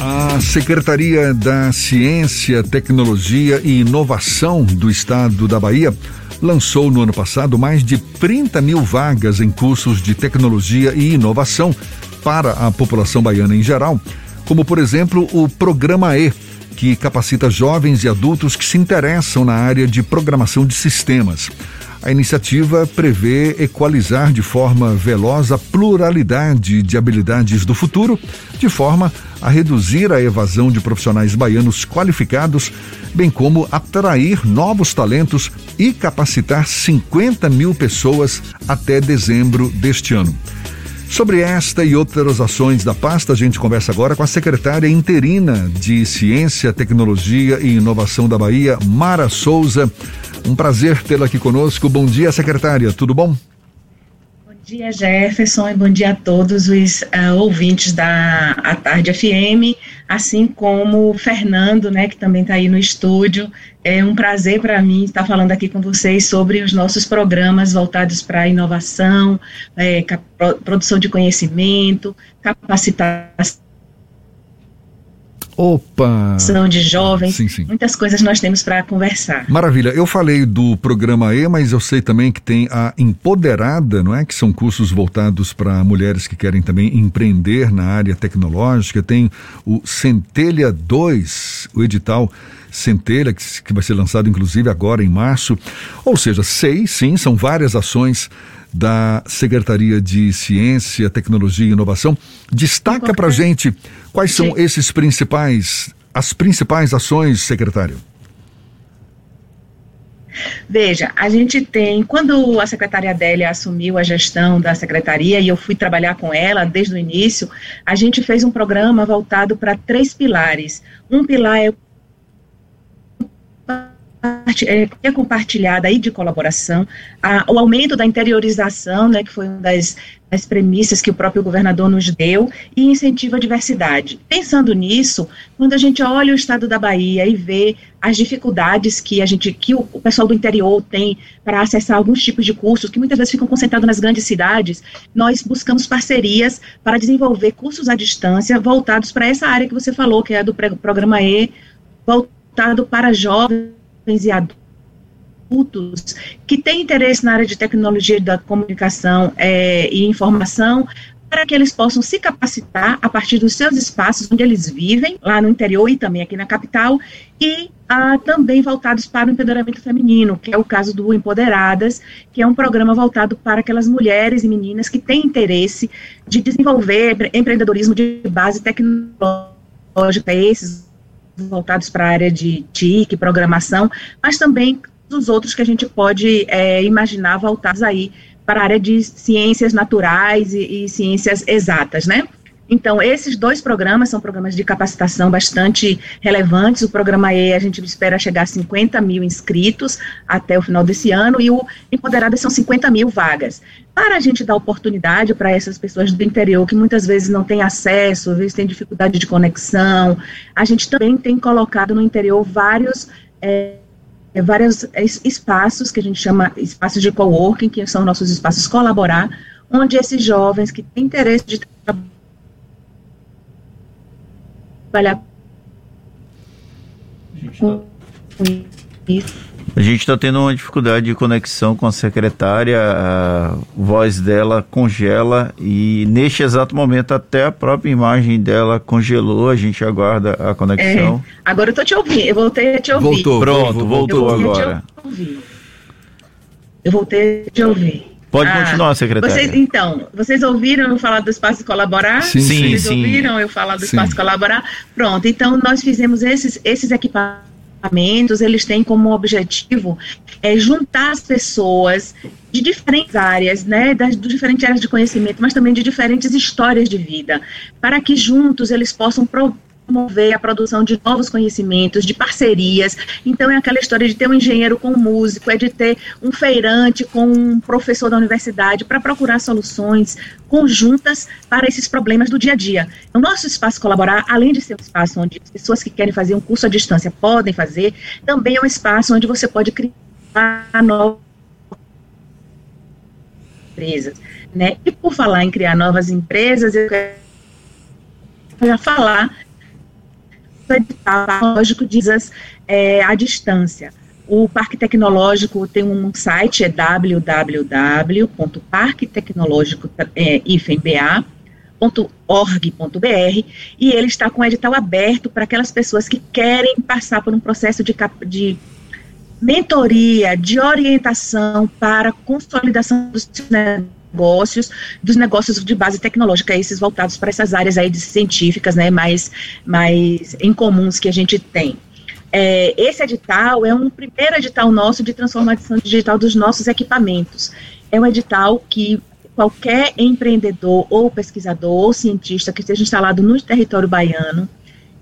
A Secretaria da Ciência, Tecnologia e Inovação do Estado da Bahia lançou no ano passado mais de 30 mil vagas em cursos de tecnologia e inovação para a população baiana em geral, como, por exemplo, o Programa E, que capacita jovens e adultos que se interessam na área de programação de sistemas. A iniciativa prevê equalizar de forma veloz a pluralidade de habilidades do futuro, de forma a reduzir a evasão de profissionais baianos qualificados, bem como atrair novos talentos e capacitar 50 mil pessoas até dezembro deste ano. Sobre esta e outras ações da pasta, a gente conversa agora com a secretária interina de Ciência, Tecnologia e Inovação da Bahia, Mara Souza. Um prazer tê-la aqui conosco. Bom dia, secretária. Tudo bom? Dia, Jefferson, e bom dia a todos os uh, ouvintes da A Tarde FM, assim como o Fernando, né, que também está aí no estúdio. É um prazer para mim estar falando aqui com vocês sobre os nossos programas voltados para inovação, é, produção de conhecimento, capacitação Opa! São de jovens, sim, sim. muitas coisas nós temos para conversar. Maravilha. Eu falei do programa E, mas eu sei também que tem a Empoderada, não é? Que são cursos voltados para mulheres que querem também empreender na área tecnológica. Tem o Centelha 2, o edital Centelha, que, que vai ser lançado inclusive agora em março. Ou seja, sei, sim, são várias ações da Secretaria de Ciência, Tecnologia e Inovação. Destaca para gente quais são esses principais, as principais ações, secretário. Veja, a gente tem, quando a secretária Adélia assumiu a gestão da secretaria e eu fui trabalhar com ela desde o início, a gente fez um programa voltado para três pilares. Um pilar é é, é compartilhada aí de colaboração, a, o aumento da interiorização, né, que foi uma das, das premissas que o próprio governador nos deu, e incentiva a diversidade. Pensando nisso, quando a gente olha o estado da Bahia e vê as dificuldades que a gente, que o, o pessoal do interior tem para acessar alguns tipos de cursos, que muitas vezes ficam concentrados nas grandes cidades, nós buscamos parcerias para desenvolver cursos à distância voltados para essa área que você falou, que é a do programa E, voltado para jovens e adultos que têm interesse na área de tecnologia da comunicação é, e informação para que eles possam se capacitar a partir dos seus espaços onde eles vivem, lá no interior e também aqui na capital, e ah, também voltados para o empoderamento feminino, que é o caso do Empoderadas, que é um programa voltado para aquelas mulheres e meninas que têm interesse de desenvolver empreendedorismo de base tecnológica, esses voltados para a área de TIC, programação, mas também os outros que a gente pode é, imaginar voltados aí para a área de ciências naturais e, e ciências exatas, né? Então, esses dois programas são programas de capacitação bastante relevantes. O programa E, a gente espera chegar a 50 mil inscritos até o final desse ano, e o Empoderadas são 50 mil vagas. Para a gente dar oportunidade para essas pessoas do interior que muitas vezes não têm acesso, às vezes têm dificuldade de conexão, a gente também tem colocado no interior vários. É, vários espaços que a gente chama espaços de coworking, que são nossos espaços colaborar, onde esses jovens que têm interesse de trabalhar trabalhar com isso. A gente está tendo uma dificuldade de conexão com a secretária, a voz dela congela e neste exato momento até a própria imagem dela congelou, a gente aguarda a conexão. É, agora eu estou te ouvindo, eu voltei a te ouvir. Voltou, pronto, voltou, voltou agora. Eu voltei a te ouvir. Pode ah, continuar, secretária. Vocês, então, vocês ouviram eu falar do espaço colaborar? Sim, sim. Vocês sim. ouviram eu falar do sim. espaço colaborar? Pronto, então nós fizemos esses, esses equipamentos, eles têm como objetivo é, juntar as pessoas de diferentes áreas, né, das de diferentes áreas de conhecimento, mas também de diferentes histórias de vida, para que juntos eles possam pro, promover a produção de novos conhecimentos, de parcerias. Então, é aquela história de ter um engenheiro com um músico, é de ter um feirante com um professor da universidade para procurar soluções conjuntas para esses problemas do dia a dia. O nosso espaço colaborar, além de ser um espaço onde as pessoas que querem fazer um curso à distância podem fazer, também é um espaço onde você pode criar novas empresas. Né? E por falar em criar novas empresas, eu quero falar edital tecnológico diz é, a distância. O Parque Tecnológico tem um site, é www.parquetecnológico.org.br e ele está com o edital aberto para aquelas pessoas que querem passar por um processo de, de mentoria, de orientação para consolidação dos negócios, dos negócios de base tecnológica, esses voltados para essas áreas aí de científicas, né, mais, mais incomuns que a gente tem. É, esse edital é um primeiro edital nosso de transformação digital dos nossos equipamentos. É um edital que qualquer empreendedor ou pesquisador ou cientista que esteja instalado no território baiano,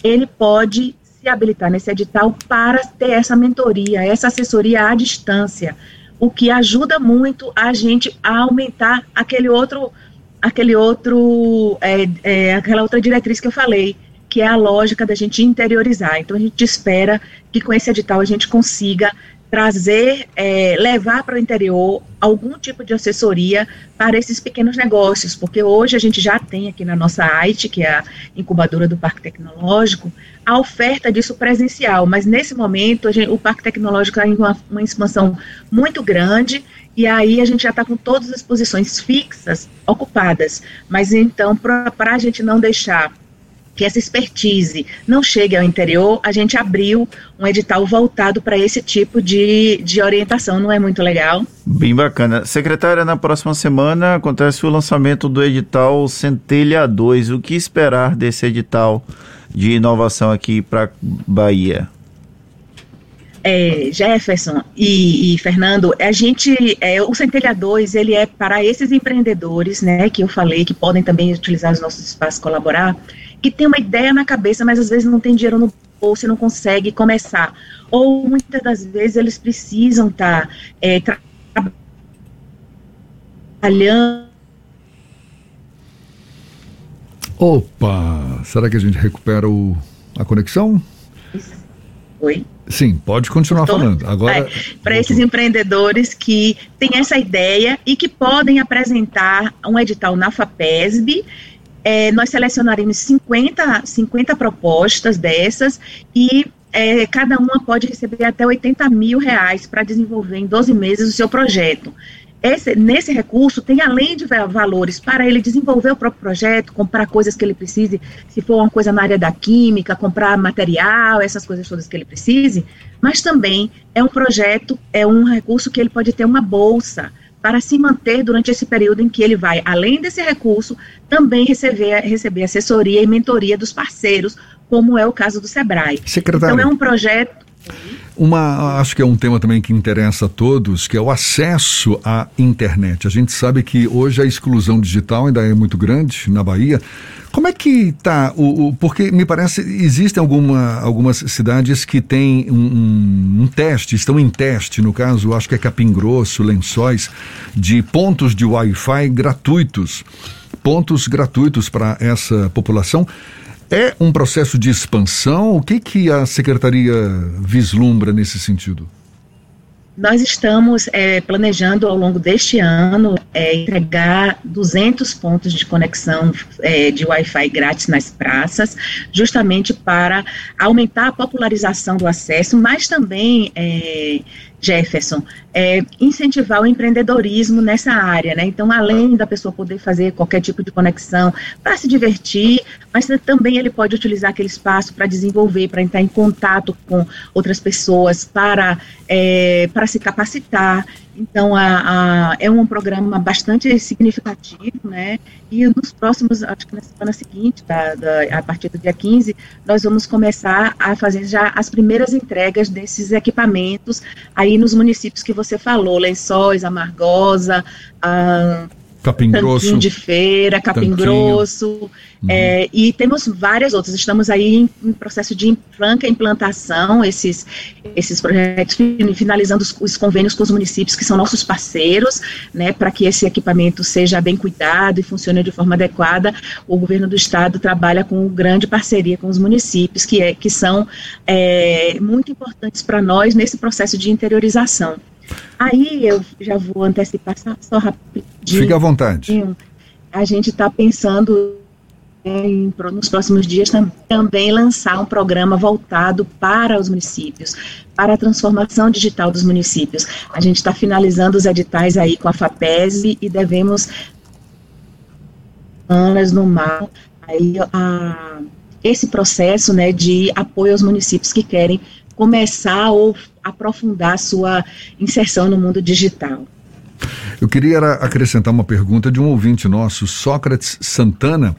ele pode se habilitar nesse edital para ter essa mentoria, essa assessoria à distância, o que ajuda muito a gente a aumentar aquele outro, aquele outro, é, é, aquela outra diretriz que eu falei, que é a lógica da gente interiorizar. Então a gente espera que com esse edital a gente consiga trazer, é, levar para o interior algum tipo de assessoria para esses pequenos negócios, porque hoje a gente já tem aqui na nossa IT, que é a incubadora do Parque Tecnológico, a oferta disso presencial, mas nesse momento gente, o Parque Tecnológico está em uma, uma expansão muito grande e aí a gente já está com todas as posições fixas ocupadas, mas então para a gente não deixar que essa expertise não chegue ao interior, a gente abriu um edital voltado para esse tipo de, de orientação, não é muito legal? Bem bacana. Secretária, na próxima semana acontece o lançamento do edital Centelha 2. O que esperar desse edital de inovação aqui para Bahia? É, Jefferson e, e, Fernando, a gente, é, o Centelha 2, ele é para esses empreendedores, né, que eu falei, que podem também utilizar os nossos espaços colaborar, que tem uma ideia na cabeça, mas às vezes não tem dinheiro no bolso e não consegue começar. Ou muitas das vezes eles precisam estar tá, é, trabalhando. Opa! Será que a gente recupera o, a conexão? Oi? Sim, pode continuar Estou, falando. Agora. É, para esses empreendedores que têm essa ideia e que podem apresentar um edital na FAPESB é, nós selecionaremos 50, 50 propostas dessas e é, cada uma pode receber até 80 mil reais para desenvolver em 12 meses o seu projeto. Esse, nesse recurso tem além de valores para ele desenvolver o próprio projeto, comprar coisas que ele precise, se for uma coisa na área da química, comprar material, essas coisas todas que ele precise, mas também é um projeto, é um recurso que ele pode ter uma bolsa para se manter durante esse período em que ele vai, além desse recurso, também receber, receber assessoria e mentoria dos parceiros, como é o caso do Sebrae. Secretário. Então é um projeto. Uma, acho que é um tema também que interessa a todos, que é o acesso à internet. A gente sabe que hoje a exclusão digital ainda é muito grande na Bahia. Como é que está o, o, porque me parece existem alguma, algumas cidades que têm um, um, um, teste, estão em teste, no caso, acho que é Capim Grosso, Lençóis, de pontos de Wi-Fi gratuitos, pontos gratuitos para essa população. É um processo de expansão? O que que a secretaria vislumbra nesse sentido? Nós estamos é, planejando ao longo deste ano é, entregar 200 pontos de conexão é, de Wi-Fi grátis nas praças, justamente para aumentar a popularização do acesso, mas também é, Jefferson, é, incentivar o empreendedorismo nessa área, né? Então, além da pessoa poder fazer qualquer tipo de conexão para se divertir, mas também ele pode utilizar aquele espaço para desenvolver, para entrar em contato com outras pessoas, para, é, para se capacitar. Então, a, a, é um programa bastante significativo, né? E nos próximos, acho que na semana seguinte, da, da, a partir do dia 15, nós vamos começar a fazer já as primeiras entregas desses equipamentos aí nos municípios que você falou, Lençóis, Amargosa, a Capim Grosso. de Feira, Capim Tanquinho. Grosso, uhum. é, e temos várias outras. Estamos aí em, em, processo de franca implantação, esses, esses projetos, finalizando os, os, convênios com os municípios, que são nossos parceiros, né, para que esse equipamento seja bem cuidado e funcione de forma adequada. O governo do estado trabalha com grande parceria com os municípios, que, é, que são é, muito importantes para nós nesse processo de interiorização. Aí eu já vou antecipar só, rapidinho. Fique à vontade. A gente está pensando nos próximos dias também lançar um programa voltado para os municípios, para a transformação digital dos municípios. A gente está finalizando os editais aí com a FAPESB e devemos anos no mar aí a, esse processo né, de apoio aos municípios que querem começar ou aprofundar sua inserção no mundo digital. Eu queria acrescentar uma pergunta de um ouvinte nosso, Sócrates Santana.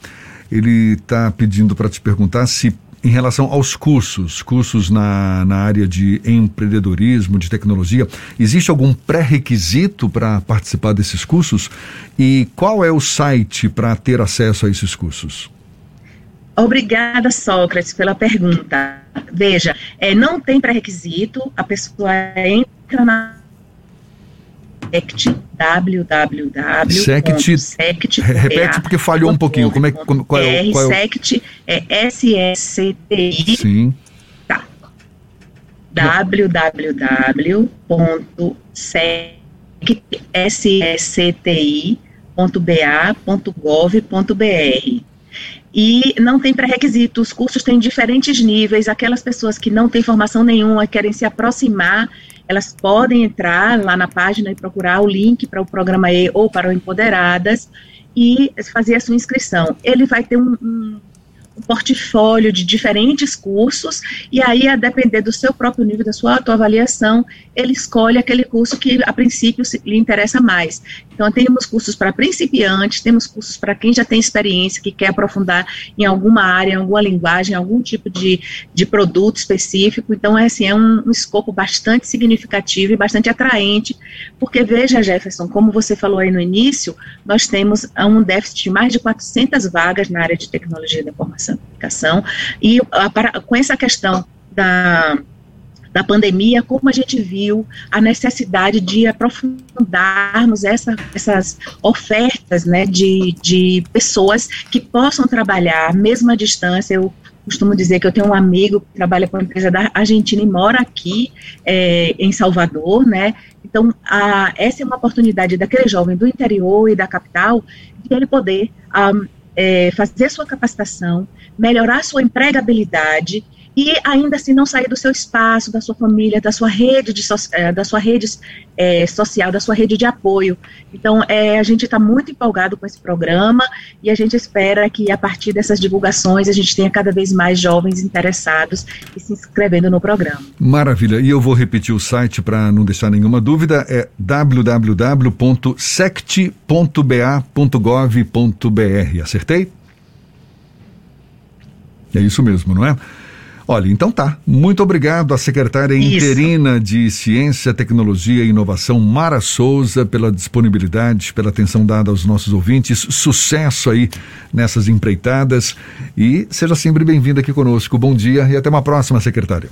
Ele está pedindo para te perguntar se, em relação aos cursos, cursos na, na área de empreendedorismo, de tecnologia, existe algum pré-requisito para participar desses cursos? E qual é o site para ter acesso a esses cursos? Obrigada, Sócrates, pela pergunta. Veja, é, não tem pré-requisito, a pessoa entra na sect www. Sect, sect repete porque falhou um pouquinho. Como é como, qual é, qual é o... Sect é S S T I. Sim. Tá. www.ssti.ba.gov.br e não tem pré-requisito. Os cursos têm diferentes níveis. Aquelas pessoas que não têm formação nenhuma querem se aproximar, elas podem entrar lá na página e procurar o link para o programa E ou para o Empoderadas e fazer a sua inscrição. Ele vai ter um, um portfólio de diferentes cursos, e aí, a depender do seu próprio nível, da sua autoavaliação, ele escolhe aquele curso que, a princípio, lhe interessa mais. Então, temos cursos para principiantes, temos cursos para quem já tem experiência, que quer aprofundar em alguma área, em alguma linguagem, em algum tipo de, de produto específico. Então, é, assim, é um, um escopo bastante significativo e bastante atraente, porque, veja, Jefferson, como você falou aí no início, nós temos um déficit de mais de 400 vagas na área de tecnologia da informação comunicação, e a, para, com essa questão da, da pandemia, como a gente viu a necessidade de aprofundarmos essa, essas ofertas né, de, de pessoas que possam trabalhar, mesmo à distância. Eu costumo dizer que eu tenho um amigo que trabalha com uma empresa da Argentina e mora aqui é, em Salvador, né? Então, a, essa é uma oportunidade daquele jovem do interior e da capital de ele poder um, é, fazer sua capacitação, melhorar sua empregabilidade e ainda assim não sair do seu espaço, da sua família, da sua rede, de, é, da sua rede é, social, da sua rede de apoio. Então, é, a gente está muito empolgado com esse programa e a gente espera que a partir dessas divulgações a gente tenha cada vez mais jovens interessados e se inscrevendo no programa. Maravilha. E eu vou repetir o site para não deixar nenhuma dúvida, é www.sect.ba.gov.br. Acertei? É isso mesmo, não é? Olha, então tá. Muito obrigado à secretária Isso. interina de Ciência, Tecnologia e Inovação, Mara Souza, pela disponibilidade, pela atenção dada aos nossos ouvintes. Sucesso aí nessas empreitadas e seja sempre bem-vinda aqui conosco. Bom dia e até uma próxima, secretária.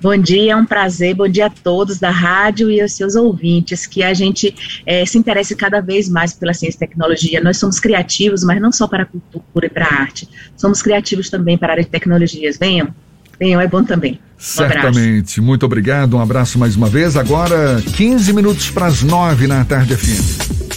Bom dia, é um prazer. Bom dia a todos da rádio e aos seus ouvintes. Que a gente é, se interesse cada vez mais pela ciência e tecnologia. Nós somos criativos, mas não só para a cultura e para a arte. Somos criativos também para a área de tecnologias. Venham, venham, é bom também. Certamente. Muito obrigado. Um abraço mais uma vez. Agora, 15 minutos para as 9 na tarde FM.